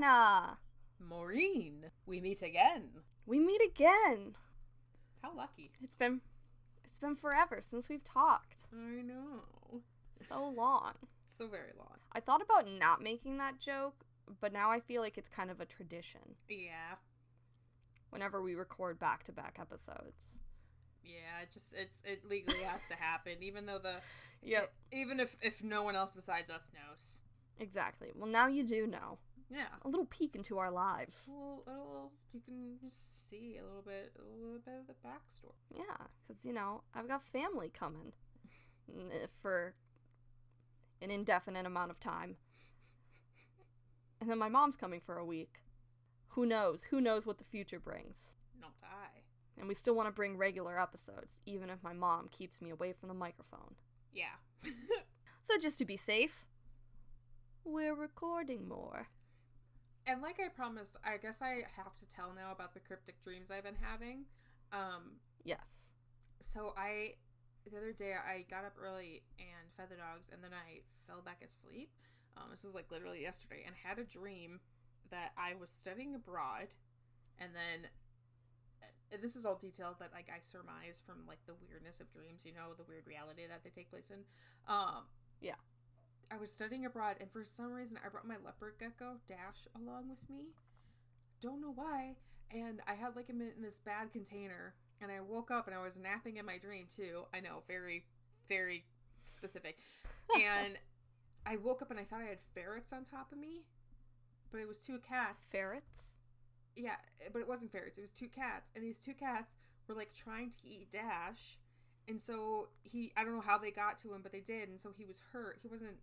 Hannah! Maureen, we meet again. We meet again. How lucky. It's been it's been forever since we've talked. I know. So long. So very long. I thought about not making that joke, but now I feel like it's kind of a tradition Yeah. whenever we record back to back episodes. Yeah, it just it's it legally has to happen, even though the Yep. even if if no one else besides us knows. Exactly. Well, now you do know. Yeah. A little peek into our lives. A little, a little, you can just see a little bit, a little bit of the backstory. Yeah, because, you know, I've got family coming for an indefinite amount of time. And then my mom's coming for a week. Who knows? Who knows what the future brings? Not I. And we still want to bring regular episodes, even if my mom keeps me away from the microphone. Yeah. So, just to be safe, we're recording more. And like I promised, I guess I have to tell now about the cryptic dreams I've been having. Um, Yes. so I the other day I got up early and fed the dogs and then I fell back asleep. Um, this is like literally yesterday and had a dream that I was studying abroad and then and this is all detailed that like I surmise from like the weirdness of dreams, you know, the weird reality that they take place in. Um Yeah. I was studying abroad and for some reason I brought my leopard gecko Dash along with me. Don't know why. And I had like him in this bad container and I woke up and I was napping in my dream too. I know, very, very specific. And I woke up and I thought I had ferrets on top of me, but it was two cats. Ferrets? Yeah, but it wasn't ferrets. It was two cats, and these two cats were like trying to eat Dash, and so he I don't know how they got to him, but they did, and so he was hurt. He wasn't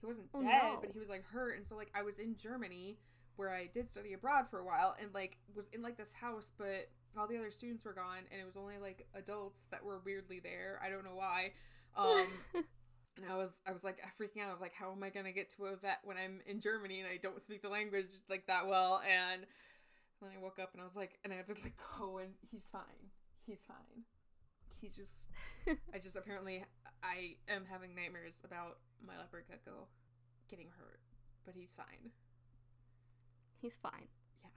he wasn't Oh, dead, no. but he was like hurt, and so like I was in Germany where I did study abroad for a while, and like was in like this house, but all the other students were gone, and it was only like adults that were weirdly there. I don't know why. Um, and I was I was like freaking out of like how am I gonna get to a vet when I'm in Germany and I don't speak the language like that well and then I woke up and I was like and I had to like go and he's fine he's fine he's just I just apparently I am having nightmares about my leopard gecko getting hurt but he's fine He's fine. Yeah.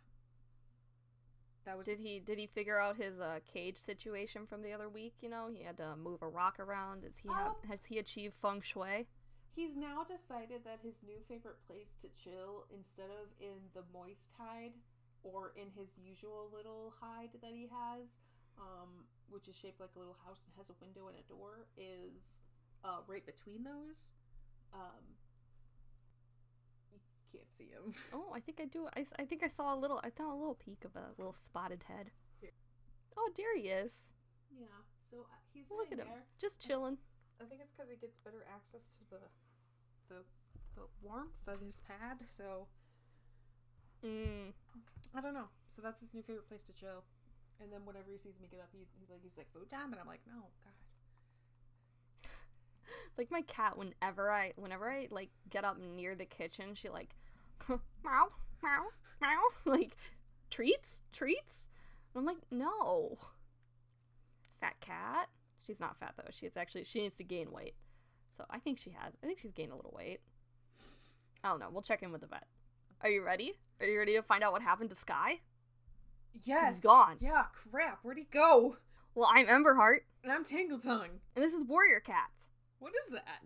That was Did he did he figure out his uh, cage situation from the other week? You know, he had to move a rock around. Is he have, Um, has he achieved feng shui? He's now decided that his new favorite place to chill, instead of in the moist hide or in his usual little hide that he has, um, which is shaped like a little house and has a window and a door, is uh, right between those. Um, you can't see him. Oh, I think I do. I, I think I saw a little. I saw a little peek of a little spotted head. Here. Oh, there he is. yeah, so uh, he's Look at him, there. just chilling. I think it's because he gets better access to the the the warmth of his pad. So Mm. I don't know. So that's his new favorite place to chill. And then whenever he sees me get up, he, he like he's like food time, and I'm like, no, God. Like my cat. Whenever I whenever I like get up near the kitchen, she like meow meow meow like treats treats. And I'm like, no. Fat cat. She's not fat though. She's actually she needs to gain weight. So I think she has. I think she's gained a little weight. I don't know. We'll check in with the vet. Are you ready? Are you ready to find out what happened to Sky? Yes, gone. Yeah, crap. Where'd he go? Well, I'm Emberheart, And I'm Tangle Tongue. and this is Warrior Cats. What is that?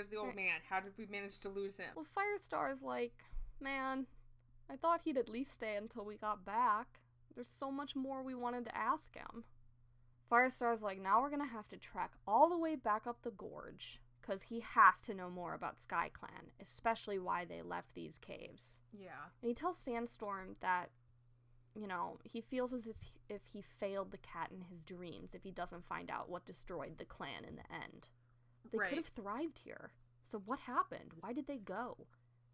He? Where is the old Right. man? How did we manage to lose him? Well, Firestar's like, man, I thought he'd at least stay until we got back. There's so much more we wanted to ask him. Firestar's like, now we're gonna have to trek all the way back up the gorge, because he has to know more about Sky Clan, especially why they left these caves. Yeah. And he tells Sandstorm that, you know, he feels as if if he failed the cat in his dreams if he doesn't find out what destroyed the clan in the end. They right. could have thrived here. So what happened? Why did they go?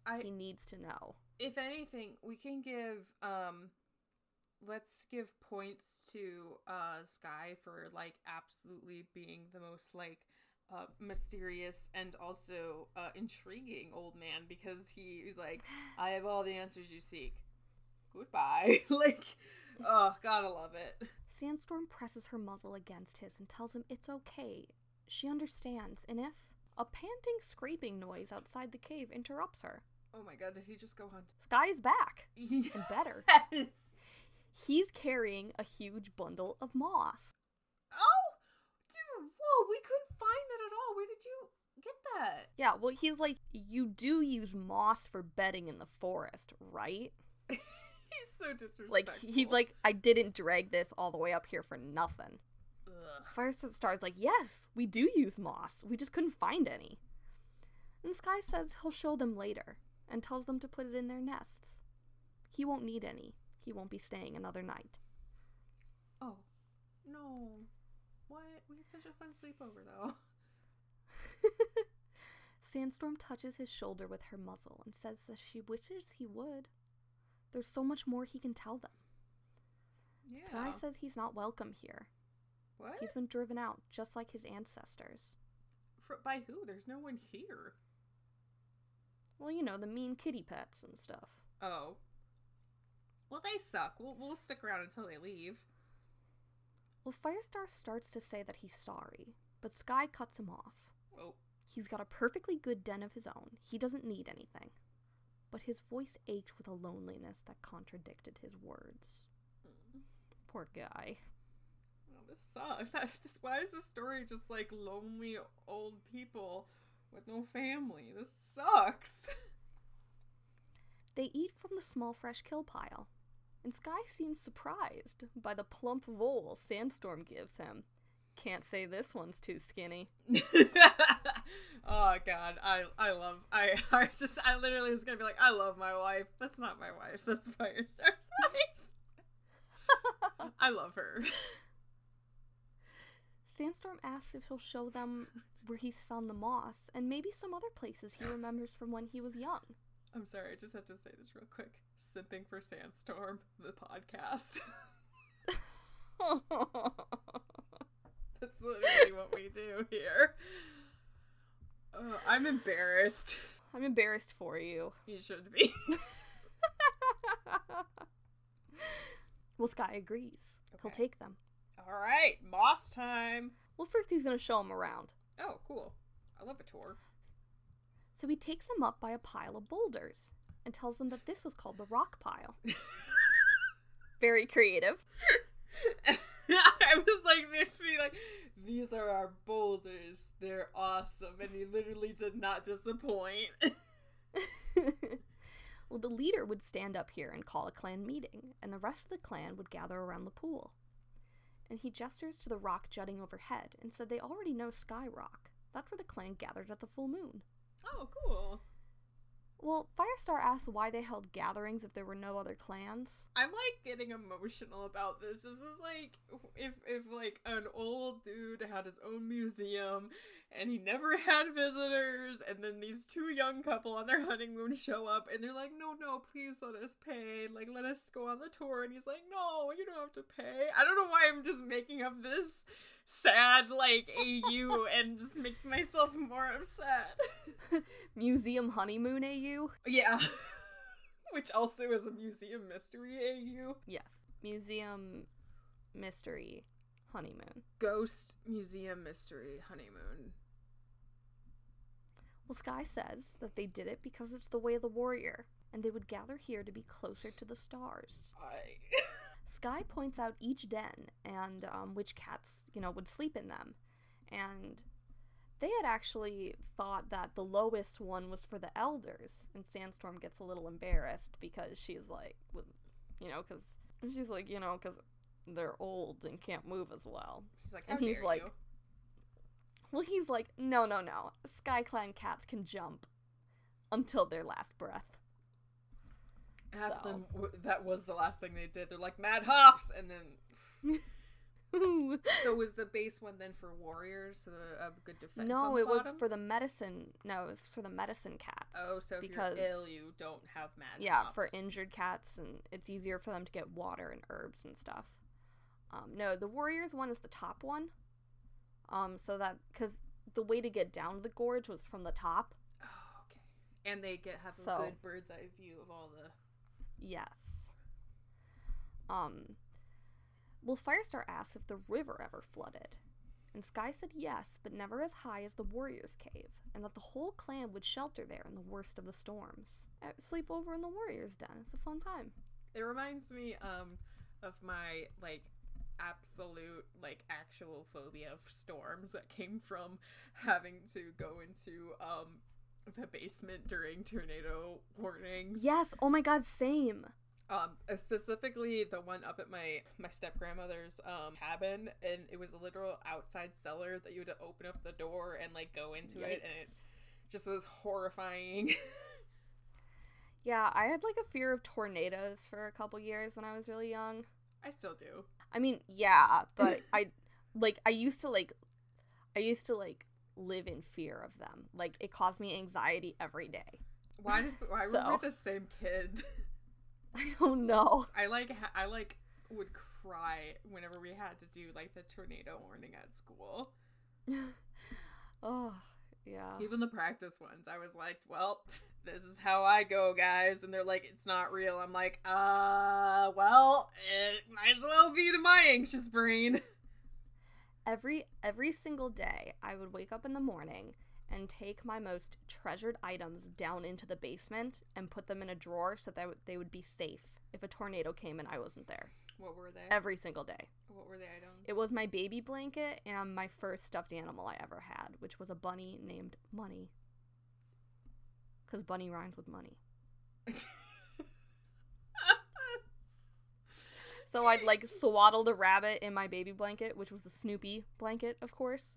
I he needs to know. if anything, we can give um let's give points to uh Sky for like absolutely being the most like uh, mysterious and also uh, intriguing old man because he was like, "I have all the answers you seek." Goodbye. like, oh, gotta love it. Sandstorm presses her muzzle against his and tells him it's okay. She understands, and if a panting, scraping noise outside the cave interrupts her, Oh my god, did he just go hunt? Sky is back, Yes. and better. He's carrying a huge bundle of moss. Oh, dude, whoa, we couldn't find that at all. Where did you get that? Yeah, well, he's like, you do use moss for bedding in the forest, right? He's so disrespectful. Like, he's like, I didn't drag this all the way up here for nothing. Firestar's like, yes, we do use moss. We just couldn't find any. And Sky says he'll show them later and tells them to put it in their nests. He won't need any. He won't be staying another night. Oh, no. What? We had such a fun sleepover, though. Sandstorm touches his shoulder with her muzzle and says that she wishes he would. There's so much more he can tell them. Yeah. Sky says he's not welcome here. What? He's been driven out, just like his ancestors. Fr- by who? There's no one here. Well, you know, the mean kitty pets and stuff. Oh. Well, they suck. We'll, we'll stick around until they leave. Well, Firestar starts to say that he's sorry, but Sky cuts him off. Oh. He's got a perfectly good den of his own. He doesn't need anything. But his voice ached with a loneliness that contradicted his words. Mm. Poor guy. This sucks. This, why is this story just like lonely old people with no family? This sucks. They eat from the small fresh kill pile, and Sky seems surprised by the plump vole Sandstorm gives him. Can't say this one's too skinny. oh god, I I love I I was just I literally was gonna be like I love my wife. That's not my wife. That's Firestar's wife. I love her. Sandstorm asks if he'll show them where he's found the moss and maybe some other places he remembers from when he was young. I'm sorry, I just have to say this real quick. Sipping for Sandstorm, the podcast. That's literally what we do here. Uh, I'm embarrassed. I'm embarrassed for you. You should be. well, Sky agrees. He'll take them. All right, Moss time. Well, first he's going to show them around. Oh, cool. I love a tour. So he takes them up by a pile of boulders and tells them that this was called the rock pile. Very creative. I was like, like, these are our boulders. They're awesome, and he literally did not disappoint. well, the leader would stand up here and call a clan meeting, and the rest of the clan would gather around the pool. And he gestures to the rock jutting overhead and said they already know Sky Rock. That's where the clan gathered at the full moon. oh, cool. Well, Firestar asks why they held gatherings if there were no other clans. I'm like getting emotional about this. This is like if if like an old dude had his own museum and he never had visitors and then these two young couple on their honeymoon show up and they're like, "No, no, please let us pay. Like let us go on the tour." And he's like, "No, you don't have to pay." I don't know why I'm just making up this sad like AU and just making myself more upset. Museum Honeymoon AU? yeah. Which also is a museum mystery AU. Yes. Museum Mystery Honeymoon. Ghost Museum Mystery Honeymoon. Well, Sky says that they did it because it's the way of the warrior, and they would gather here to be closer to the stars. I. Sky points out each den and um, which cats, you know, would sleep in them. And they had actually thought that the lowest one was for the elders, and Sandstorm gets a little embarrassed because she's like, was, you know, because she's like, you know, because they're old and can't move as well. He's like, How And he's like, you? Well, he's like, no, no, no. Sky Clan cats can jump until their last breath. Half so. them. w- That was the last thing they did. They're like mad hops, and then. So was the base one then for warriors, so a uh, good defense? on no, it was for the medicine. No, it was for the medicine cats. Oh, so because ill, you don't have mad. yeah, for injured cats, and it's easier for them to get water and herbs and stuff. Um, no, the warriors one is the top one. Um, so that because the way to get down the gorge was from the top. Oh, okay. And they get have a So- good bird's eye view of all the. Yes. Um. Well, Firestar asked if the river ever flooded. And Sky said yes, but never as high as the Warriors' Cave, and that the whole clan would shelter there in the worst of the storms. Uh, Sleep over in the Warriors' Den. It's a fun time. It reminds me um of my like absolute like actual phobia of storms that came from having to go into um the basement during tornado warnings. Yes, oh my god, same. Um, specifically the one up at my my step grandmother's um cabin, and it was a literal outside cellar that you had to open up the door and like go into it, and it just was horrifying. Yeah, I had like a fear of tornadoes for a couple years when I was really young. I still do. I mean, yeah, but I like I used to like I used to like live in fear of them. Like it caused me anxiety every day. Why did why were we the same kid? I don't know. I like ha- I like would cry whenever we had to do like the tornado warning at school. oh, yeah. Even the practice ones, I was like, "Well, this is how I go, guys," and they're like, "It's not real." I'm like, "Uh, well, it might as well be to my anxious brain." Every every single day, I would wake up in the morning and take my most treasured items down into the basement and put them in a drawer so that they would be safe if a tornado came and I wasn't there. What were they? Every single day. what were the items? It was my baby blanket and my first stuffed animal I ever had, which was a bunny named Money. Because bunny rhymes with money. So I'd like swaddle the rabbit in my baby blanket, which was the Snoopy blanket, of course.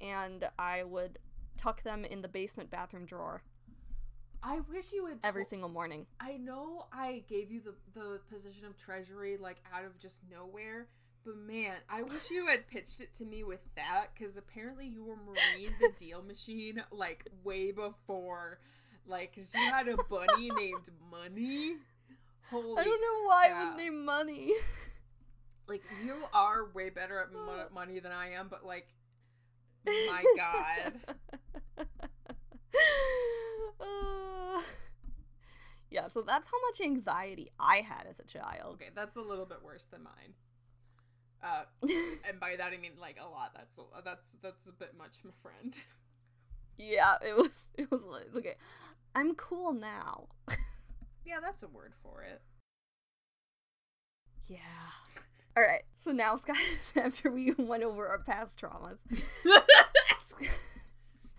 And I would tuck them in the basement bathroom drawer I wish you would every single morning. I know I gave you the the position of treasury like out of just nowhere, but man, I wish you had pitched it to me with that because apparently you were Marine the Deal Machine like way before, like 'cause you had a bunny named Money. Holy, I don't know why it was named Money. like you are way better at mo- money than I am, but like, my God, Uh, yeah, so that's how much anxiety I had as a child. okay, that's a little bit worse than mine. Uh, and by that I mean like a lot. That's a, that's that's a bit much, my friend. yeah, it was it was it's okay. I'm cool now. Yeah, that's a word for it. Yeah. All right. So now, guys, after we went over our past traumas,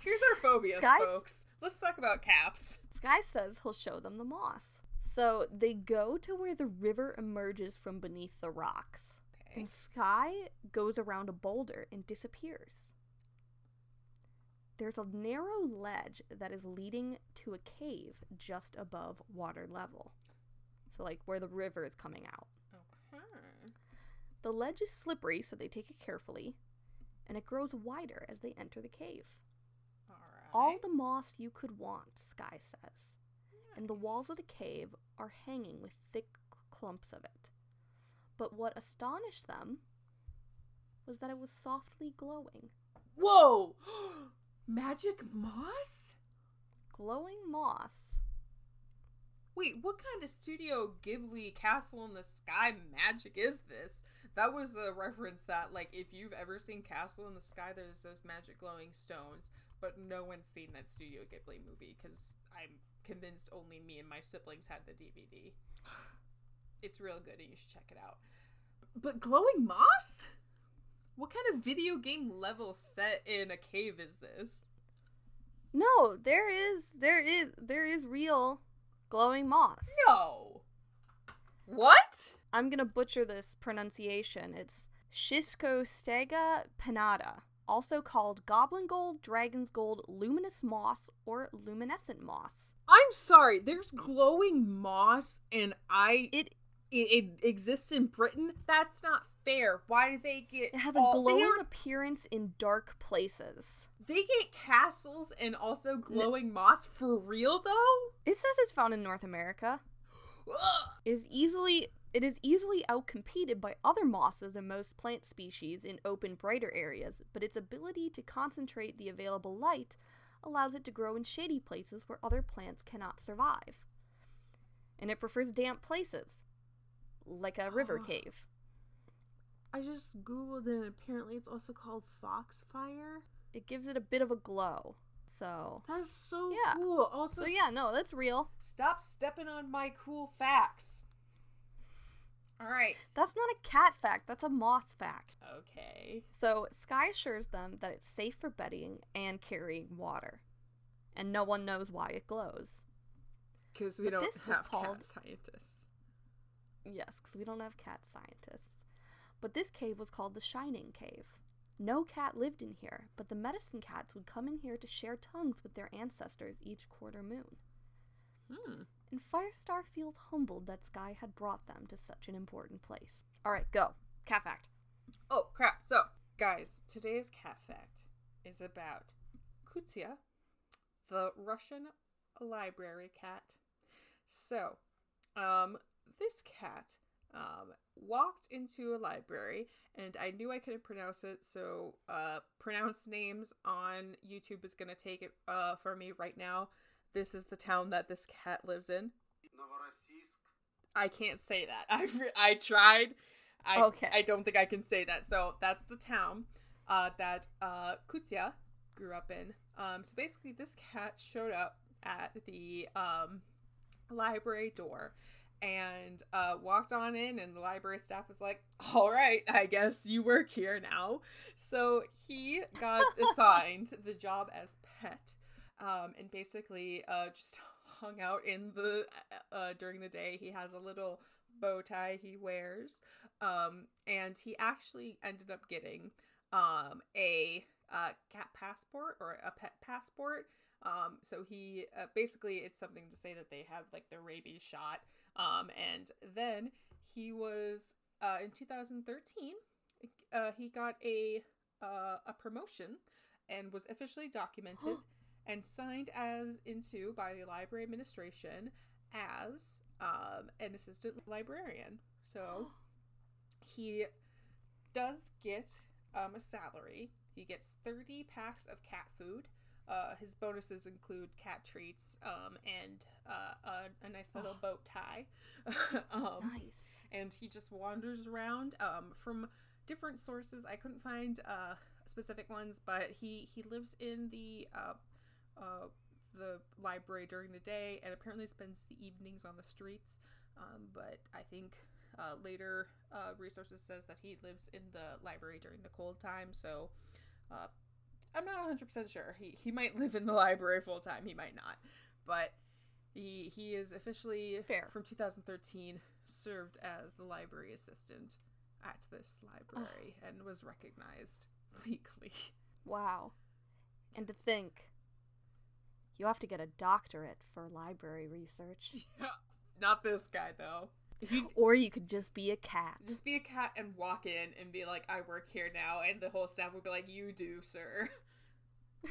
Here's our phobias, folks. Let's talk about caps. Sky says he'll show them the moss. So they go to where the river emerges from beneath the rocks. Okay. And Sky goes around a boulder and disappears. There's a narrow ledge that is leading to a cave just above water level. So, like where the river is coming out. Okay. The ledge is slippery, so they take it carefully, and it grows wider as they enter the cave. All the moss you could want, Sky says, and the walls of the cave are hanging with thick clumps of it. But what astonished them was that it was softly glowing. Whoa! Magic moss? Glowing moss. Wait, what kind of Studio Ghibli Castle in the Sky magic is this? That was a reference that, like, if you've ever seen Castle in the Sky, there's those magic glowing stones, but no one's seen that Studio Ghibli movie because I'm convinced only me and my siblings had the DVD. It's real good and you should check it out. But glowing moss? What kind of video game level set in a cave is this? No, there is there is there is real glowing moss. No. What? I'm gonna butcher this pronunciation. It's Shisco Stega pinnata, also called goblin gold, dragon's gold, luminous moss, or luminescent moss. I'm sorry. There's glowing moss, and I It it, it exists in Britain. That's not fair. Why do they get? it has a all- they glowing are- appearance in dark places. They get castles and also glowing moss for real though. It says it's found in North America. is easily It is easily outcompeted by other mosses and most plant species in open, brighter areas, but its ability to concentrate the available light allows it to grow in shady places where other plants cannot survive. And it prefers damp places, like a river Oh. cave. I just googled it and apparently it's also called foxfire. It gives it a bit of a glow. So, That is so Yeah. cool. Also, so yeah, no, that's real. stop stepping on my cool facts. All right. That's not a cat fact, that's a moss fact. Okay. So, Sky assures them that it's safe for bedding and carrying water. And no one knows why it glows. Because we But don't have called- cat scientists. Yes, because we don't have cat scientists. But this cave was called the Shining Cave. No cat lived in here, but the medicine cats would come in here to share tongues with their ancestors each quarter moon. Hmm. And Firestar feels humbled that Sky had brought them to such an important place. Alright, go. Cat fact. Oh, crap. So, guys, today's cat fact is about Kutya, the Russian library cat. So, um, this cat um, walked into a library, and I knew I couldn't pronounce it, so uh, pronounce names on YouTube is going to take it uh, for me right now. This is the town that this cat lives in. Novorossiysk. I can't say that. I re- I tried. I Okay. I don't think I can say that. So that's the town uh, that uh, Kutya grew up in. Um, so basically, this cat showed up at the um, library door and uh, walked on in, and the library staff was like, "All right, I guess you work here now." So he got assigned the job as pet, um, and basically uh, just hung out in the uh, during the day. He has a little bow tie he wears, um, and he actually ended up getting um, a uh, cat passport or a pet passport. Um, so he uh, basically it's something to say that they have like the rabies shot. Um, and then he was uh, in 2013. Uh, he got a uh, a promotion and was officially documented and signed as into by the library administration as um, an assistant librarian. So he does get um, a salary. He gets 30 packs of cat food. Uh, his bonuses include cat treats um, and uh, a, a nice little Oh. bow tie. um, Nice. and he just wanders around um, from different sources. I couldn't find uh, specific ones, but he he lives in the uh, the library during the day and apparently spends the evenings on the streets. Um, but I think uh, later uh, resources says that he lives in the library during the cold time. So uh, I'm not 100 percent sure. He he might live in the library full time. He might not, but. He, he is officially Fair. from 2013 served as the library assistant at this library and was recognized legally. Wow. And to think, you have to get a doctorate for library research. Yeah, not this guy though. Or you could just be a cat. just be a cat and walk in and be like, "I work here now," and the whole staff would be like, "You do, sir."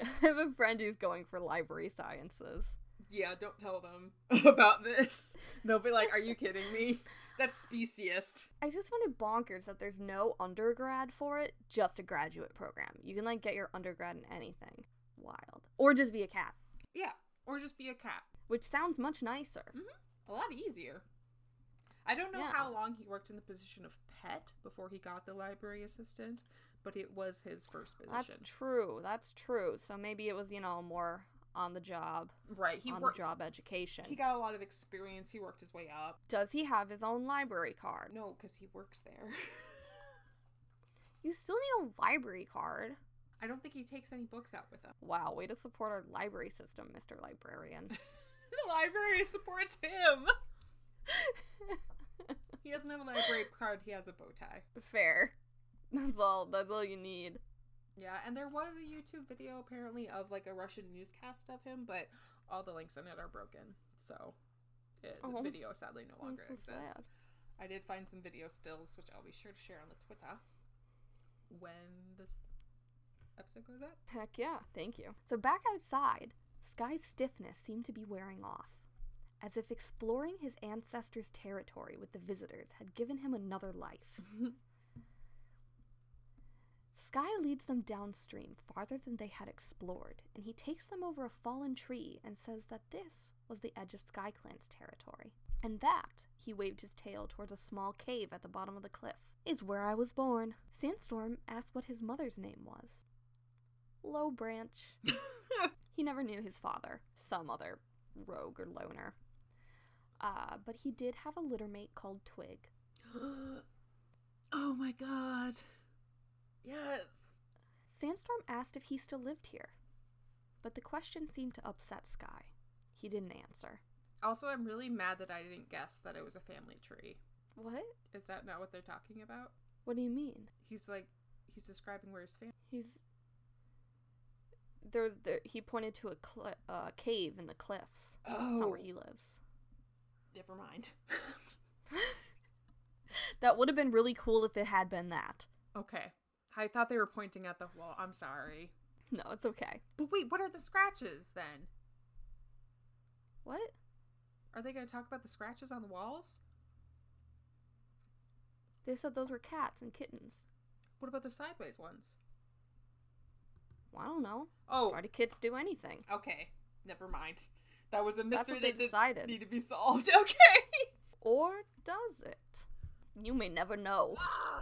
I have a friend who's going for library sciences. Yeah, don't tell them about this. They'll be like, "Are you kidding me? That's speciest." I just find it bonkers that there's no undergrad for it, just a graduate program. You can like get your undergrad in anything. Wild. Or just be a cat, Yeah, or just be a cat. which sounds much nicer. Mm-hmm. A lot easier. I don't know Yeah. how long he worked in the position of pet before he got the library assistant, but it was his first position. That's true. That's true. So maybe it was, you know, more on the job, right. He on worked. the job education. He got a lot of experience. He worked his way up. Does he have his own library card? No, because he works there. You still need a library card. I don't think he takes any books out with him. Wow, way to support our library system, Mr. Librarian. the library supports him. He doesn't have a library card. He has a bow tie. Fair. That's all. That's all you need. Yeah, and there was a YouTube video apparently of like a Russian newscast of him, but all the links in it are broken, so it, Oh. the video sadly no longer so exists. sad. I did find some video stills, which I'll be sure to share on the Twitter when this episode goes up. Heck yeah, thank you. So back outside, Sky's stiffness seemed to be wearing off. as if exploring his ancestors' territory with the visitors had given him another life. Sky leads them downstream farther than they had explored, and he takes them over a fallen tree and says that this was the edge of Sky Clan's territory. And that, he waved his tail towards a small cave at the bottom of the cliff, is where I was born. Sandstorm asked what his mother's name was. Low Branch. he never knew his father, some other rogue or loner. Uh, but he did have a littermate called Twig. oh my god. Yes. Sandstorm asked if he still lived here, but the question seemed to upset Sky. He didn't answer. Also, I'm really mad that I didn't guess that it was a family tree. What? Is that not what they're talking about? What do you mean? He's like, he's describing where his family. He's there's there. He pointed to a cl- uh, cave in the cliffs. That's not where Oh. he lives. Never mind. That would have been really cool if it had been that. okay. I thought they were pointing at the wall. I'm sorry. No, it's okay. But wait, what are the scratches then? What? Are they going to talk about the scratches on the walls? They said those were cats and kittens. What about the sideways ones? Well, I don't know. Oh, Why do kids do anything? okay. Never mind. That was a mystery that didn't decided. need to be solved. Okay. Or does it? You may never know.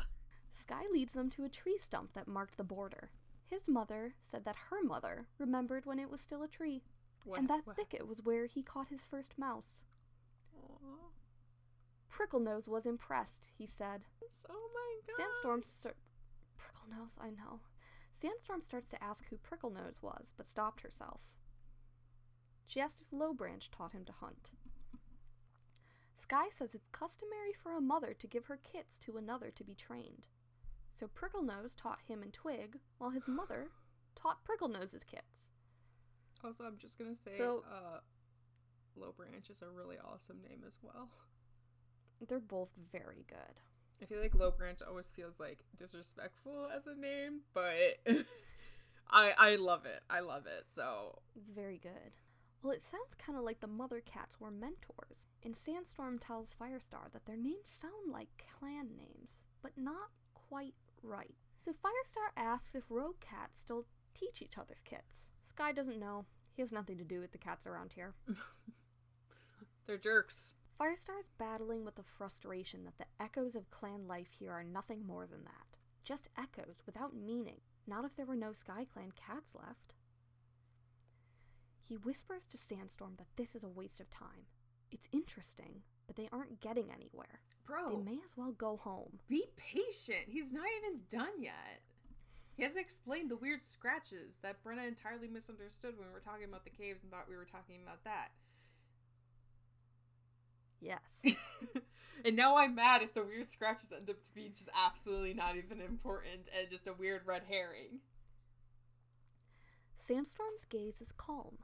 Sky leads them to a tree stump that marked the border. His mother said that her mother remembered when it was still a tree, What- and that what- thicket was where he caught his first mouse. Aw. Pricklenose was impressed, he said. Oh my god. Sandstorm. Pricklenose, I know. Sandstorm starts to ask who Pricklenose was, but stopped herself. She asked if Lowbranch taught him to hunt. Sky says it's customary for a mother to give her kits to another to be trained. So Pricklenose taught him and Twig, while his mother taught Pricklenose's kits. Also, I'm just gonna say, So- uh, Low Branch is a really awesome name as well. They're both very good. I feel like Low Branch always feels like disrespectful as a name, but I I love it. I love it. So It's very good. Well, it sounds kind of like the mother cats were mentors. And Sandstorm tells Firestar that their names sound like clan names, but not quite right. So Firestar asks if rogue cats still teach each other's kits. Sky doesn't know. He has nothing to do with the cats around here. they're jerks. Firestar is battling with the frustration that the echoes of clan life here are nothing more than that. Just echoes without meaning. Not if there were no Sky Clan cats left. He whispers to Sandstorm that this is a waste of time. It's interesting, but they aren't getting anywhere. Bro, They may as well go home. be patient. He's not even done yet. He hasn't explained the weird scratches that Brenna entirely misunderstood when we were talking about the caves and thought we were talking about that. Yes. and now I'm mad if the weird scratches end up to be just absolutely not even important and just a weird red herring. Sandstorm's gaze is calm.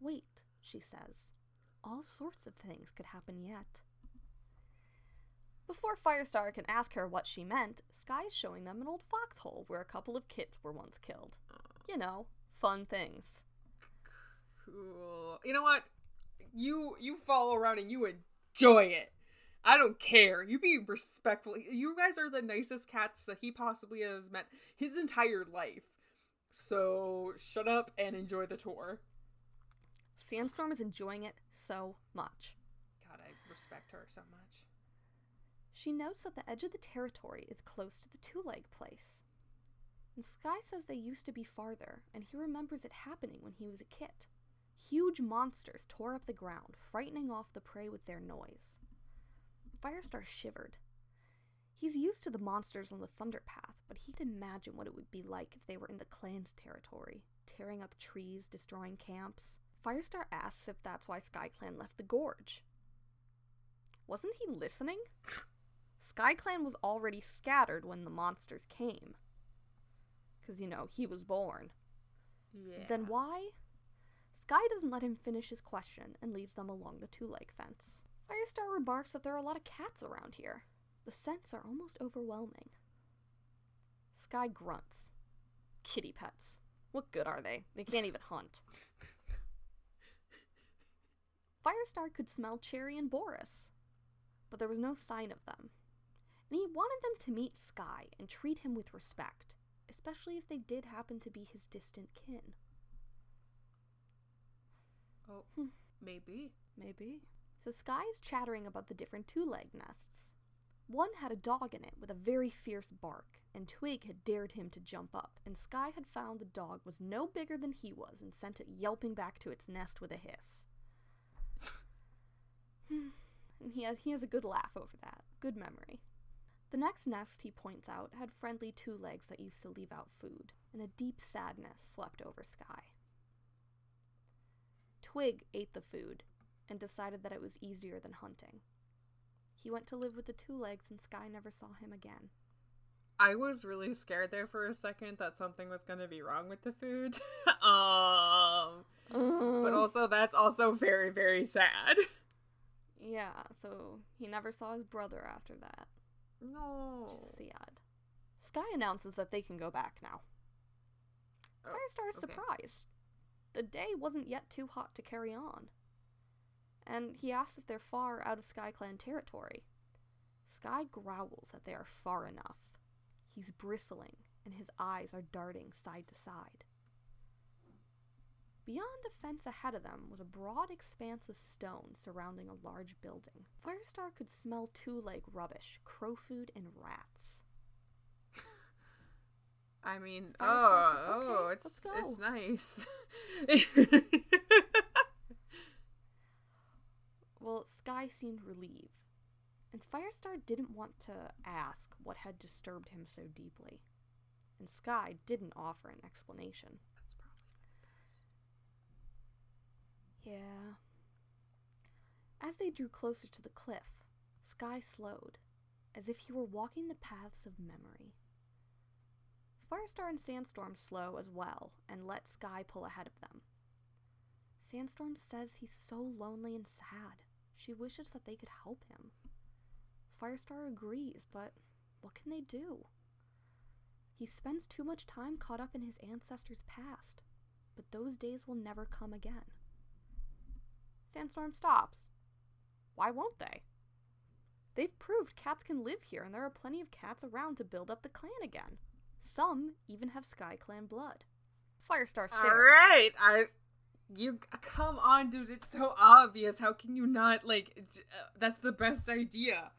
Wait, she says. All sorts of things could happen yet. Before Firestar can ask her what she meant, Sky is showing them an old foxhole where a couple of kits were once killed. You know, fun things. Cool. You know what? You you follow around and you enjoy it. I don't care. You be respectful. You guys are the nicest cats that he possibly has met his entire life. So shut up and enjoy the tour. Sandstorm is enjoying it so much. God, I respect her so much. She notes that the edge of the territory is close to the two leg place. And Sky says they used to be farther, and he remembers it happening when he was a kid. Huge monsters tore up the ground, frightening off the prey with their noise. Firestar shivered. He's used to the monsters on the Thunder Path, but he'd imagine what it would be like if they were in the clan's territory, tearing up trees, destroying camps. Firestar asks if that's why SkyClan left the gorge. Wasn't he listening? SkyClan was already scattered when the monsters came. Because, you know, he was born. Yeah. Then why? Sky doesn't let him finish his question and leads them along the two leg fence. Firestar remarks that there are a lot of cats around here. The scents are almost overwhelming. Sky grunts. Kitty pets. What good are they? They can't even hunt. Firestar could smell Cherry and Boris, but there was no sign of them. And he wanted them to meet Sky and treat him with respect, especially if they did happen to be his distant kin. Oh, Hmm. maybe. Maybe. So Sky is chattering about the different two leg nests. One had a dog in it with a very fierce bark, and Twig had dared him to jump up, and Sky had found the dog was no bigger than he was and sent it yelping back to its nest with a hiss. and he has he has a good laugh over that. Good memory. The next nest, he points out, had friendly two legs that used to leave out food, and a deep sadness swept over Sky. Twig ate the food and decided that it was easier than hunting. He went to live with the two legs, and Sky never saw him again. I was really scared there for a second that something was going to be wrong with the food. um, but also that's also very very sad. yeah, so he never saw his brother after that. No. Sad. Sky announces that they can go back now. Oh, Firestar is okay. surprised. The day wasn't yet too hot to carry on. And he asks if they're far out of Sky Clan territory. Sky growls that they are far enough. He's bristling, and his eyes are darting side to side. Beyond a fence ahead of them was a broad expanse of stone surrounding a large building. Firestar could smell two leg rubbish, crow food, and rats. I mean, Firestar oh, said, oh, it's it's nice. Well, Sky seemed relieved, and Firestar didn't want to ask what had disturbed him so deeply. And Sky didn't offer an explanation. That's probably Yeah. As they drew closer to the cliff, Sky slowed, as if he were walking the paths of memory. Firestar and Sandstorm slow as well and let Sky pull ahead of them. Sandstorm says he's so lonely and sad. She wishes that they could help him. Firestar agrees, but what can they do? He spends too much time caught up in his ancestors' past, but those days will never come again. Sandstorm stops. Why won't they? They've proved cats can live here, and there are plenty of cats around to build up the clan again. Some even have Sky Clan blood. Firestar stares. All right, I. You come on, dude. It's so obvious. How can you not like? j- uh, that's the best idea.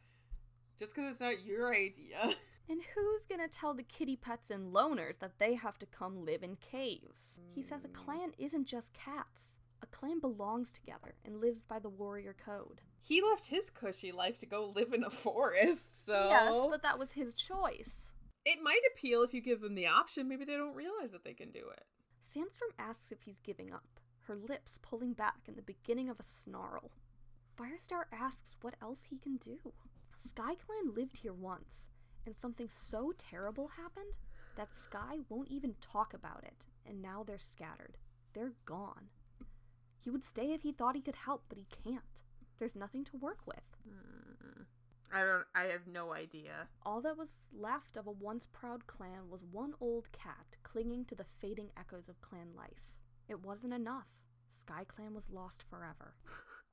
Just because it's not your idea. And who's gonna tell the kitty pets and loners that they have to come live in caves? He says a clan isn't just cats. A clan belongs together and lives by the warrior code. He left his cushy life to go live in a forest, so Yes, but that was his choice. It might appeal if you give them the option. Maybe they don't realize that they can do it. Sandstorm asks if he's giving up, her lips pulling back in the beginning of a snarl. Firestar asks what else he can do. SkyClan lived here once, and something so terrible happened that Sky won't even talk about it, and now they're scattered. They're gone. He would stay if he thought he could help, but he can't. There's nothing to work with. Hmm. I don't. I have no idea. All that was left of a once proud clan was one old cat clinging to the fading echoes of clan life. It wasn't enough. Sky Clan was lost forever.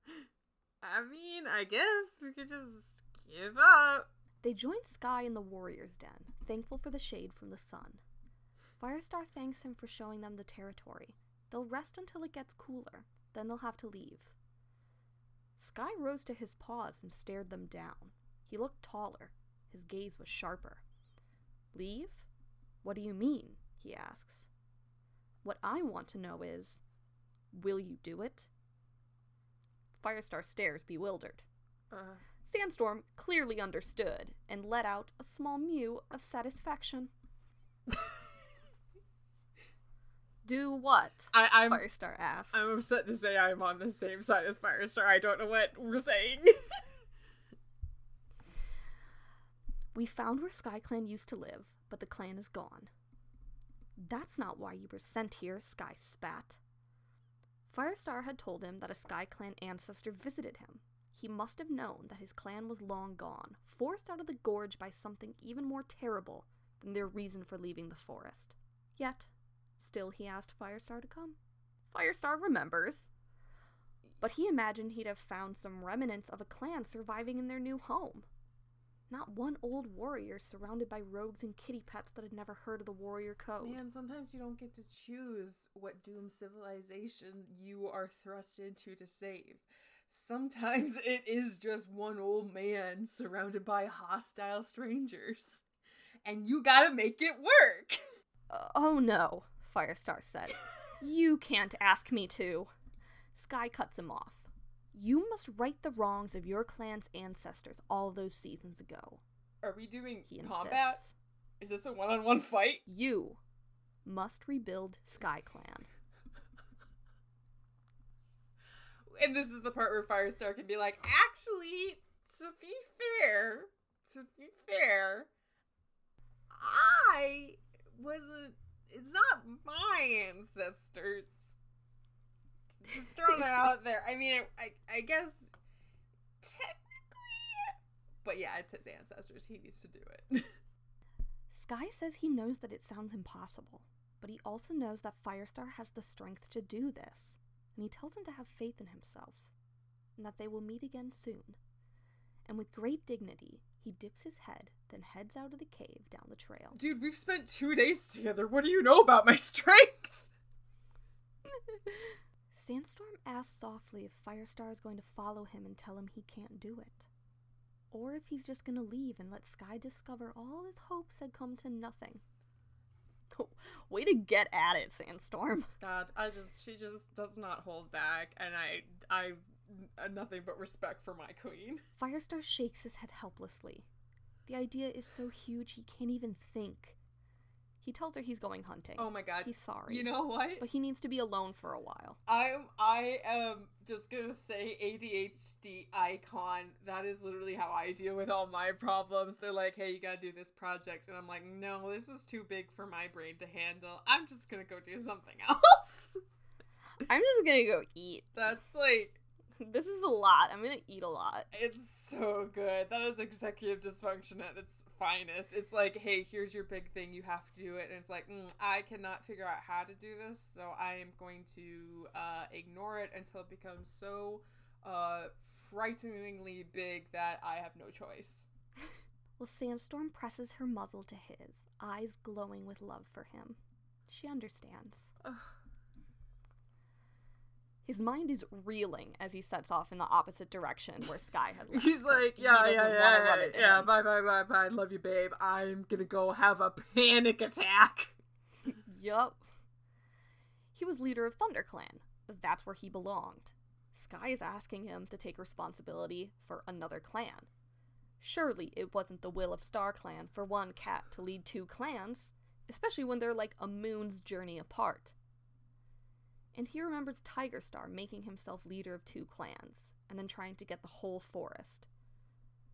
I mean, I guess we could just give up. They joined Sky in the warrior's den, thankful for the shade from the sun. Firestar thanks him for showing them the territory. They'll rest until it gets cooler, then they'll have to leave. Sky rose to his paws and stared them down. He looked taller. His gaze was sharper. Leave? What do you mean? he asks. What I want to know is will you do it? Firestar stares bewildered. Uh, Sandstorm clearly understood and let out a small mew of satisfaction. Do what? I, I'm. Firestar asked. I'm upset to say I'm on the same side as Firestar. I don't know what we're saying. We found where Sky Clan used to live, but the clan is gone. That's not why you were sent here, Sky spat. Firestar had told him that a Sky Clan ancestor visited him. He must have known that his clan was long gone, forced out of the gorge by something even more terrible than their reason for leaving the forest. Yet, still he asked Firestar to come. Firestar remembers. But he imagined he'd have found some remnants of a clan surviving in their new home. Not one old warrior surrounded by rogues and kitty pets that had never heard of the warrior code. Man, sometimes you don't get to choose what doomed civilization you are thrust into to save. Sometimes it is just one old man surrounded by hostile strangers. And you gotta make it work! Uh, oh no, Firestar said. you can't ask me to. Sky cuts him off. You must right the wrongs of your clan's ancestors all those seasons ago. Are we doing He combat? insists. Is this a one on one fight? You must rebuild Sky Clan. And this is the part where Firestar can be like, actually, to be fair, to be fair, I wasn't. It's not my ancestors. Just throwing that out there. I mean, I, I guess technically, but yeah, it's his ancestors. He needs to do it. Sky says he knows that it sounds impossible, but he also knows that Firestar has the strength to do this, and he tells him to have faith in himself, and that they will meet again soon. And with great dignity, he dips his head, then heads out of the cave down the trail. Dude, we've spent two days together. What do you know about my strength? Sandstorm asks softly if Firestar is going to follow him and tell him he can't do it. Or if he's just going to leave and let Sky discover all his hopes had come to nothing. Way to get at it, Sandstorm. God, I just she just does not hold back, and I I uh, nothing but respect for my queen. Firestar shakes his head helplessly. The idea is so huge he can't even think. He tells her he's going hunting. Oh my god, He's sorry. you know what? But he needs to be alone for a while. I'm I am just gonna say ADHD icon. That is literally how I deal with all my problems. They're like, hey, you gotta do this project, and I'm like, no, this is too big for my brain to handle. I'm just gonna go do something else. I'm just gonna go eat. That's like This is a lot. I'm gonna eat a lot. It's so good. That is executive dysfunction at its finest. It's like, hey, here's your big thing. You have to do it. And it's like, mm, I cannot figure out how to do this, so I am going to uh, ignore it until it becomes so uh, frighteningly big that I have no choice. Well, Sandstorm presses her muzzle to his, eyes glowing with love for him. She understands. His mind is reeling as he sets off in the opposite direction where Sky had left. He's like, yeah, yeah, yeah, yeah, yeah, bye, bye, bye, bye. Love you, babe. I'm gonna go have a panic attack. Yup. He was leader of ThunderClan. That's where he belonged. Sky is asking him to take responsibility for another clan. Surely it wasn't the will of StarClan for one cat to lead two clans, especially when they're like a moon's journey apart. And he remembers Tiger Star making himself leader of two clans, and then trying to get the whole forest.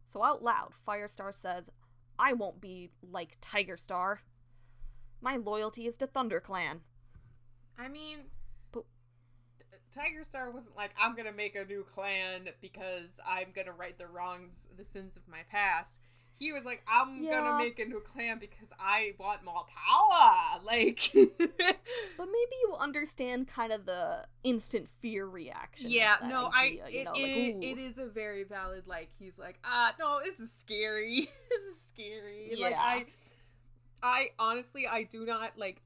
So out loud, Firestar says, I won't be like Tiger Star. My loyalty is to ThunderClan. I mean, But- Tiger Star wasn't like, I'm gonna make a new clan because I'm gonna right the wrongs, the sins of my past. He was like, I'm Yeah. gonna make a new clan because I want more power. Like, But maybe you understand kind of the instant fear reaction. yeah, no, idea, I, it, know, it- ooh. it is a very valid, like, he's like, ah, no, this is scary. this is scary. Like, I, I honestly, I do not, like,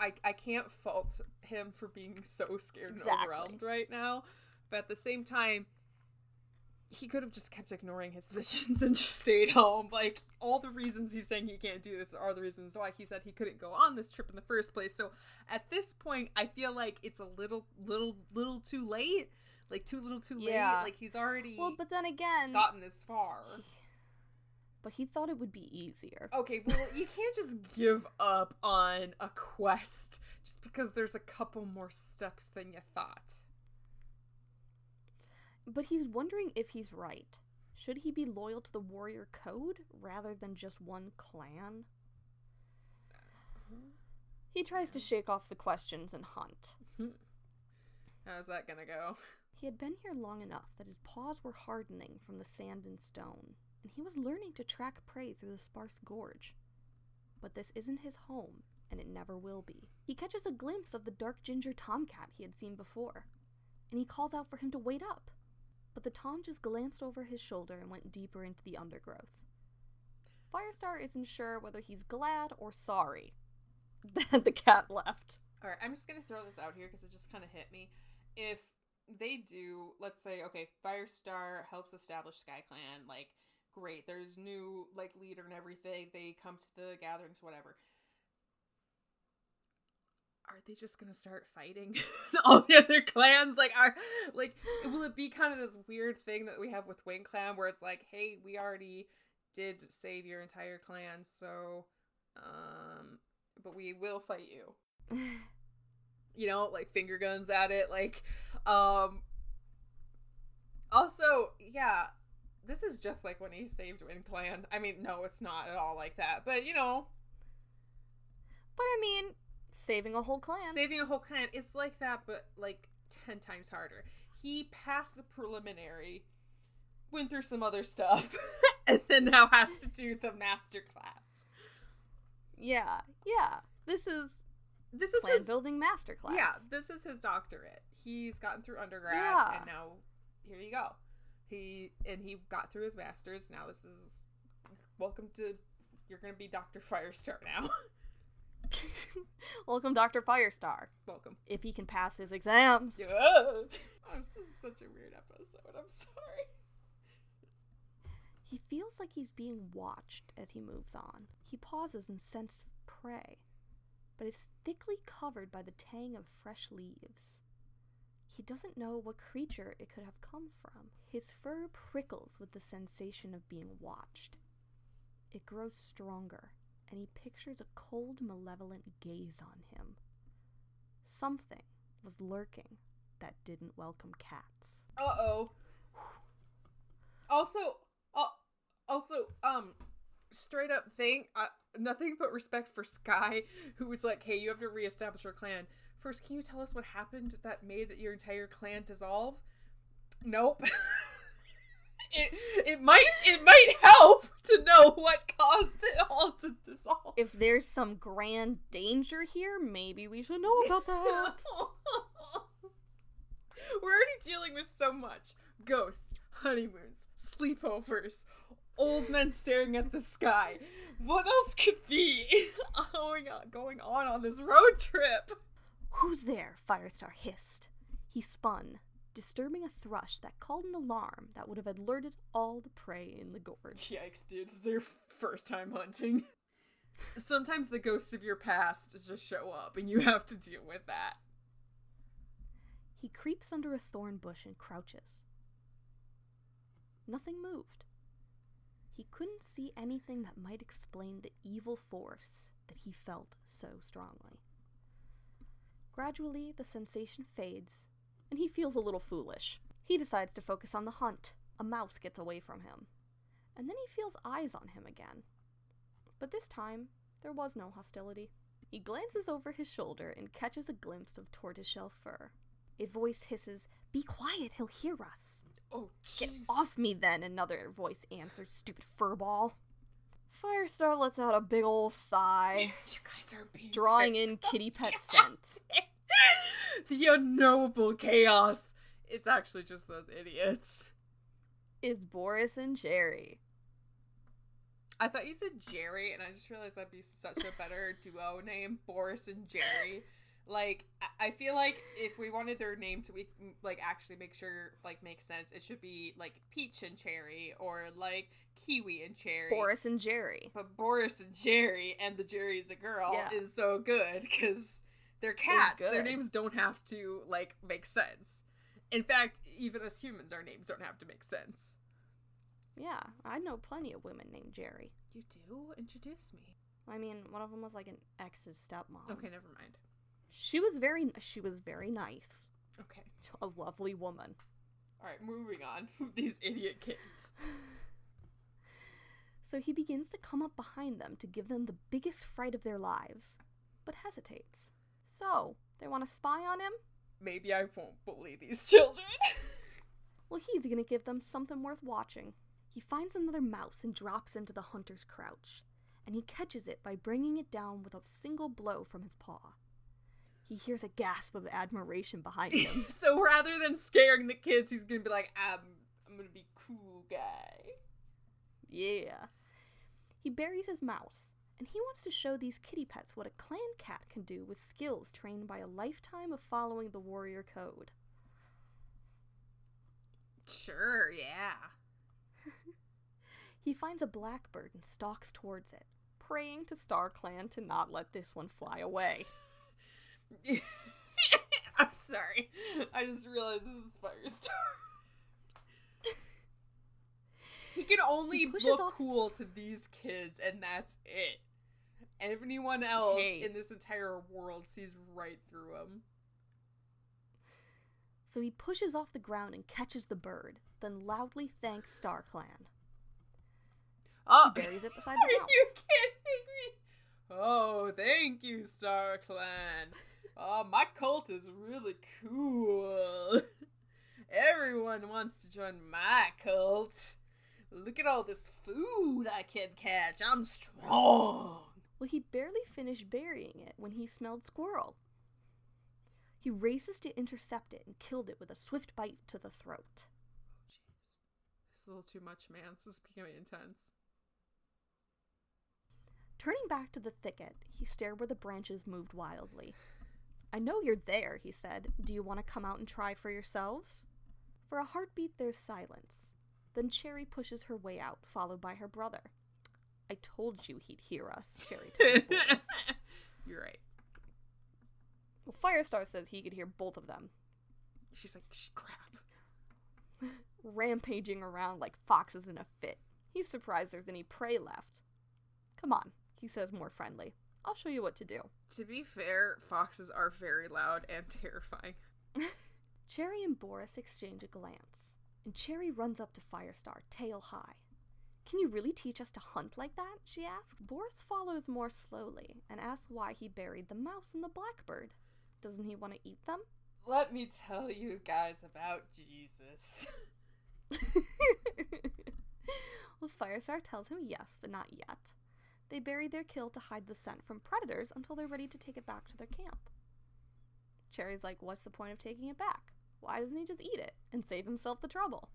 I, I can't fault him for being so scared and Exactly. overwhelmed right now. But at the same time, he could have just kept ignoring his visions and just stayed home. Like, all the reasons he's saying he can't do this are the reasons why he said he couldn't go on this trip in the first place. So at this point, I feel like it's a little, little, little too late. Like, too little too Yeah. late. Like, he's already Well, but then again, gotten this far. but he thought it would be easier. Okay, well, you can't just give up on a quest just because there's a couple more steps than you thought. But he's wondering if he's right. Should he be loyal to the warrior code rather than just one clan? He tries to shake off the questions and hunt. How's that gonna go? He had been here long enough that his paws were hardening from the sand and stone, and he was learning to track prey through the sparse gorge. But this isn't his home, and it never will be. He catches a glimpse of the dark ginger tomcat he had seen before, and he calls out for him to wait up. But the Tom just glanced over his shoulder and went deeper into the undergrowth. Firestar isn't sure whether he's glad or sorry that the cat left. All right, I'm just gonna throw this out here because it just kind of hit me. If they do, let's say, okay, Firestar helps establish Sky Clan, like, great. There's new like leader and everything. They come to the gatherings, whatever. Are they just gonna start fighting all the other clans? Like, are like, will it be kind of this weird thing that we have with Wind Clan, where it's like, hey, we already did save your entire clan, so, um, but we will fight you you know, like finger guns at it. Like, um, also, yeah, this is just like when he saved Wind Clan. I mean, no, it's not at all like that, but you know, But I mean, saving a whole clan. saving a whole clan is like that, but like 10 times harder. He passed the preliminary, went through some other stuff, and then now has to do the master class. yeah, yeah. This is This is clan his building masterclass. Yeah, this is his doctorate. He's gotten through undergrad, Yeah. and now here you go. He and he got through his masters. Now this is welcome to. You're gonna be Doctor Firestar now. Welcome, Dr. Firestar. welcome. If he can pass his exams. I'm this is such a weird episode. I'm sorry. He feels like he's being watched as he moves on. He pauses and scents prey, but is thickly covered by the tang of fresh leaves. He doesn't know what creature it could have come from. His fur prickles with the sensation of being watched. It grows stronger, and he pictures a cold, malevolent gaze on him. Something was lurking that didn't welcome cats. Uh oh. Also, uh, also, um, straight up thing. Uh, nothing but respect for Sky, who was like, "Hey, you have to reestablish your clan. First, can you tell us what happened that made your entire clan dissolve?" Nope. it it might it might help to know what caused it all to dissolve. If there's some grand danger here, maybe we should know about that. We're already dealing with so much ghosts, honeymoons, sleepovers, old men staring at the sky. What else could be going on, going on on this road trip? Who's there? Firestar hissed. He spun, disturbing a thrush that called an alarm that would have alerted all the prey in the gorge. Yikes, dude! This is your first time hunting. Sometimes the ghosts of your past just show up, and you have to deal with that. He creeps under a thorn bush and crouches. Nothing moved. He couldn't see anything that might explain the evil force that he felt so strongly. Gradually, the sensation fades, and he feels a little foolish. He decides to focus on the hunt. A mouse gets away from him. And then he feels eyes on him again. But this time, there was no hostility. He glances over his shoulder and catches a glimpse of tortoiseshell fur. A voice hisses, Be quiet, he'll hear us. Oh, Get off me then, another voice answers, stupid furball. Firestar lets out a big ol' sigh, You guys are being drawing in oh, kitty pet scent. the unknowable chaos. It's actually just those idiots. Is Boris and Jerry. I thought you said Jerry, and I just realized that'd be such a better duo name, Boris and Jerry. Like, I- I feel like if we wanted their name to be like actually make sure like make sense, it should be like Peach and Cherry or like Kiwi and Cherry. Boris and Jerry. But Boris and Jerry, and the Jerry is a girl, Yeah. is so good because they're cats. Their names don't have to like make sense. In fact, even as humans, our names don't have to make sense. Yeah, I know plenty of women named Jerry. You do introduce me. I mean, one of them was like an ex's stepmom. Okay, never mind. She was very she was very nice. Okay, A lovely woman. all right, moving on. These idiot kids. So he begins to come up behind them to give them the biggest fright of their lives, but hesitates. So, they want to spy on him? Maybe I won't bully these children. Well, he's gonna give them something worth watching. He finds another mouse and drops into the hunter's crouch, and he catches it by bringing it down with a single blow from his paw. He hears a gasp of admiration behind him. so rather than scaring the kids, he's gonna be like, I'm, I'm gonna be cool guy. yeah. He buries his mouse, and he wants to show these kitty pets what a clan cat can do with skills trained by a lifetime of following the warrior code. Sure, yeah. He finds a blackbird and stalks towards it, praying to Star Clan to not let this one fly away. I'm sorry. I just realized this is Firestar. he can only He look off- cool to these kids, and that's it. Anyone else Hey. in this entire world sees right through him. So he pushes off the ground and catches the bird, then loudly thanks Star Clan. Oh, buries it beside the mouse. you kidding me? Oh, thank you, Star Clan. Oh, my cult is really cool. Everyone wants to join my cult. Look at all this food I can catch. I'm strong. Well, he barely finished burying it when he smelled squirrel. He races to intercept it and killed it with a swift bite to the throat. Oh, jeez. This is a little too much, man. This is becoming intense. Turning back to the thicket, he stared where the branches moved wildly. I know you're there, he said. Do you want to come out and try for yourselves? For a heartbeat, there's silence. Then Cherry pushes her way out, followed by her brother. I told you he'd hear us, Cherry told. You're right. Well, Firestar says he could hear both of them, She's like, crap. rampaging around like foxes in a fit. He's surprised there's any prey left. Come on, he says more friendly. I'll show you what to do. To be fair, foxes are very loud and terrifying. Cherry and Boris exchange a glance, and Cherry runs up to Firestar, tail high. Can you really teach us to hunt like that? she asks. Boris follows more slowly and asks why he buried the mouse and the blackbird. Doesn't he want to eat them? Let me tell you guys about Jesus. well, Firestar tells him yes, but not yet. They bury their kill to hide the scent from predators until they're ready to take it back to their camp. Cherry's like, What's the point of taking it back? Why doesn't he just eat it and save himself the trouble?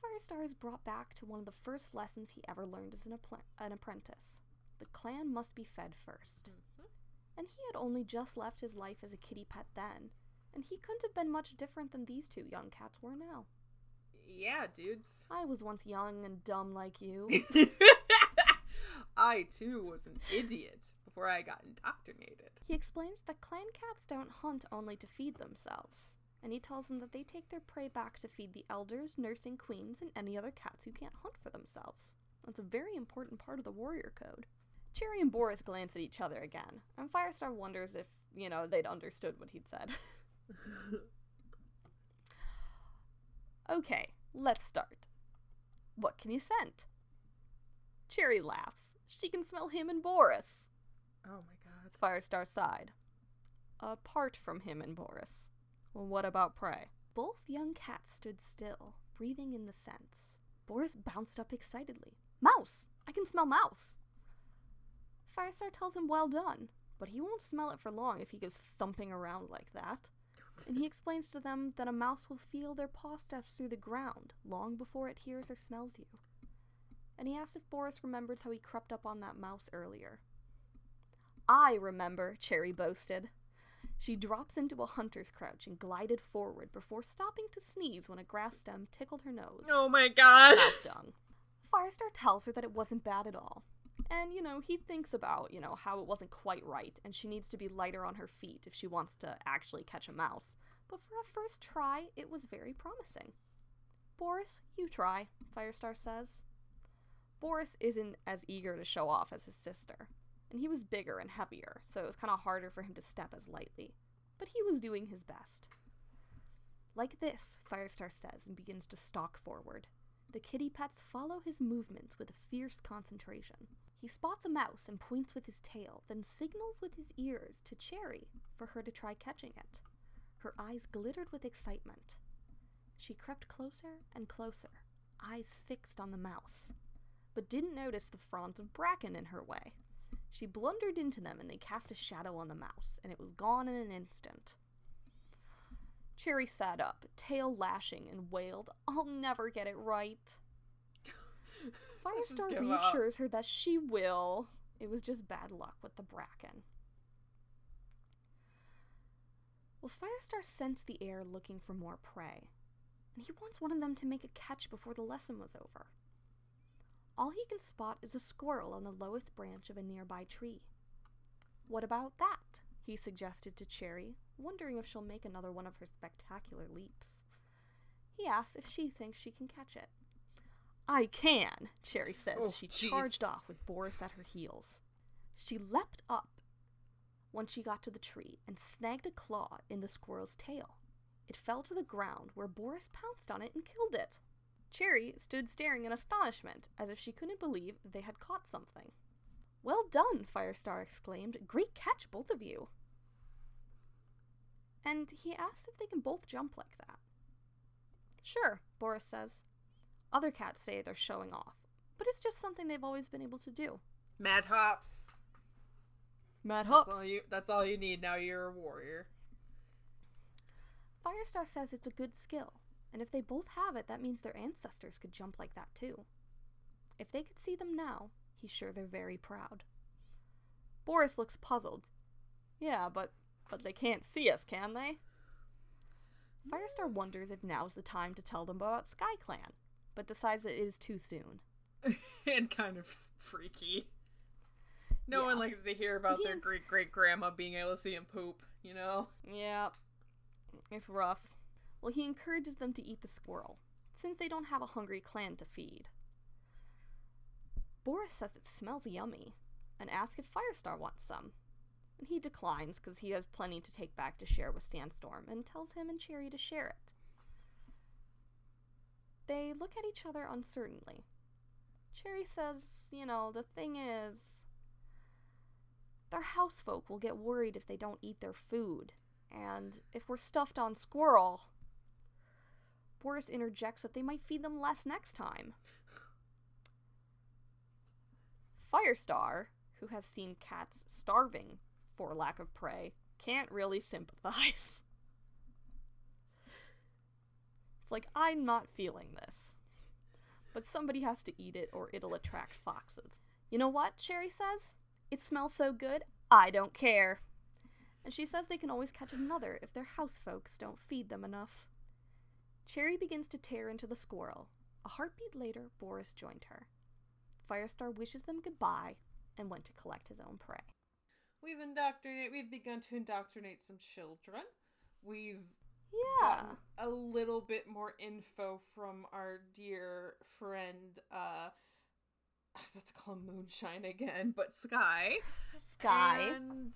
Firestar is brought back to one of the first lessons he ever learned as an, appl- an apprentice. The clan must be fed 1st mm-hmm. And he had only just left his life as a kitty pet then, and he couldn't have been much different than these two young cats were now. Yeah, dudes. I was once young and dumb like you. I too was an idiot before I got indoctrinated. He explains that clan cats don't hunt only to feed themselves, and he tells them that they take their prey back to feed the elders, nursing queens, and any other cats who can't hunt for themselves. That's a very important part of the warrior code. Cherry and Boris glance at each other again, and Firestar wonders if, you know, they'd understood what he'd said. okay, let's start. What can you scent? Cherry laughs. She can smell him and Boris. Oh my god. Firestar sighed. Apart from him and Boris. Well, what about prey? Both young cats stood still, breathing in the scents. Boris bounced up excitedly. Mouse! I can smell mouse! Firestar tells him well done, but he won't smell it for long if he goes thumping around like that. And he explains to them that a mouse will feel their paw steps through the ground long before it hears or smells you. And he asks if Boris remembers how he crept up on that mouse earlier. I remember, Cherry boasted. She drops into a hunter's crouch and glided forward before stopping to sneeze when a grass stem tickled her nose. Oh my god. Mouse dung. Firestar tells her that it wasn't bad at all. And, you know, he thinks about, you know, how it wasn't quite right and she needs to be lighter on her feet if she wants to actually catch a mouse. But for a first try, it was very promising. Boris, you try, Firestar says. Boris isn't as eager to show off as his sister, and he was bigger and heavier, so it was kind of harder for him to step as lightly. But he was doing his best. Like this, Firestar says and begins to stalk forward. The kitty pets follow his movements with a fierce concentration. He spots a mouse and points with his tail, then signals with his ears to Cherry for her to try catching it. Her eyes glittered with excitement. She crept closer and closer, eyes fixed on the mouse, but didn't notice the fronds of bracken in her way. She blundered into them and they cast a shadow on the mouse, and it was gone in an instant. Cherry sat up, tail lashing, and wailed, I'll never get it right. Firestar give up. reassures her that she will. It was just bad luck with the bracken. Well, Firestar sensed the air looking for more prey, and he wants one of them to make a catch before the lesson was over. All he can spot is a squirrel on the lowest branch of a nearby tree. What about that? he suggested to Cherry, wondering if she'll make another one of her spectacular leaps. He asks if she thinks she can catch it. I can, Cherry says Oh, as she jeez. charged off with Boris at her heels. She leapt up when she got to the tree and snagged a claw in the squirrel's tail. It fell to the ground where Boris pounced on it and killed it. Cherry stood staring in astonishment, as if she couldn't believe they had caught something. Well done, Firestar exclaimed. Great catch, both of you. And he asks if they can both jump like that. Sure, Boris says. Other cats say they're showing off, but it's just something they've always been able to do. Mad hops. Mad That's all you. That's all you need. Now you're a warrior. Firestar says it's a good skill, and if they both have it, that means their ancestors could jump like that too. If they could see them now, he's sure they're very proud. Boris looks puzzled. Yeah, but but they can't see us, can they? Firestar wonders if now's the time to tell them about Sky Clan, but decides that it is too soon. and kind of freaky. No one likes to hear about their great great grandma being able to see him poop. You know. Yeah, it's rough. Well, he encourages them to eat the squirrel, since they don't have a hungry clan to feed. Boris says it smells yummy, and asks if Firestar wants some. And he declines because he has plenty to take back to share with Sandstorm, and tells him and Cherry to share it. They look at each other uncertainly. Cherry says, you know, the thing is, their housefolk will get worried if they don't eat their food. And if we're stuffed on squirrel, Boris interjects that they might feed them less next time. Firestar, who has seen cats starving for lack of prey, can't really sympathize. It's like, I'm not feeling this. But somebody has to eat it or it'll attract foxes. You know what? Cherry says. It smells so good, I don't care. And she says they can always catch another if their house folks don't feed them enough. Cherry begins to tear into the squirrel. A heartbeat later, Boris joined her. Firestar wishes them goodbye and went to collect his own prey. We've indoctrinated. We've begun to indoctrinate some children. We've Yeah. a little bit more info from our dear friend. uh I was about to call him Moonshine again, but Sky. Sky. And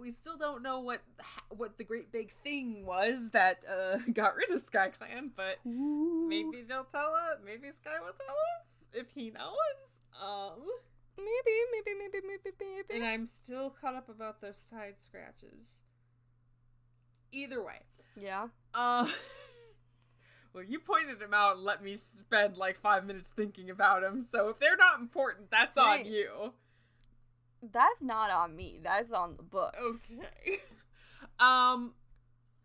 we still don't know what what the great big thing was that uh got rid of Sky Clan, but Ooh. maybe they'll tell us. Maybe Sky will tell us if he knows. Um. Maybe, maybe, maybe, maybe, maybe. And I'm still caught up about those side scratches. Either way. yeah. Uh. well, you pointed him out and let me spend like five minutes thinking about him. So if they're not important, that's on you. That's not on me. That's on the book. Okay. um,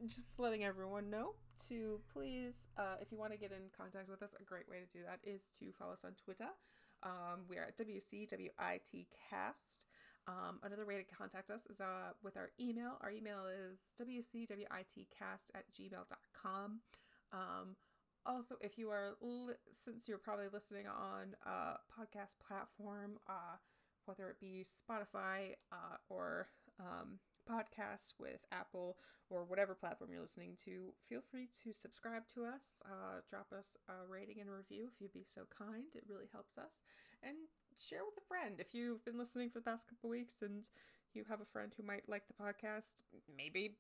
just letting everyone know to please, uh, if you want to get in contact with us, a great way to do that is to follow us on Twitter. Um, we are at WCWITcast. Um, another way to contact us is uh, with our email. Our email is WCWITcast at gmail.com. Um, also, if you are, li- since you're probably listening on a podcast platform, uh, whether it be Spotify uh, or um, podcasts with Apple or whatever platform you're listening to, feel free to subscribe to us. Uh, drop us a rating and a review if you'd be so kind. It really helps us. And share with a friend. If you've been listening for the past couple weeks and you have a friend who might like the podcast, maybe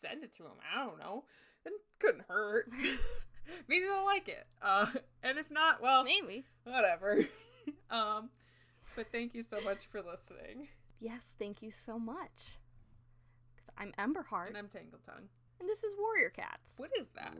send it to them. I don't know. It couldn't hurt. maybe they'll like it. Uh, and if not, well, Maybe. whatever. um, but thank you so much for listening. Yes, thank you so much. Because I'm Emberheart, And I'm Tangle Tongue. and this is Warrior Cats. What is that?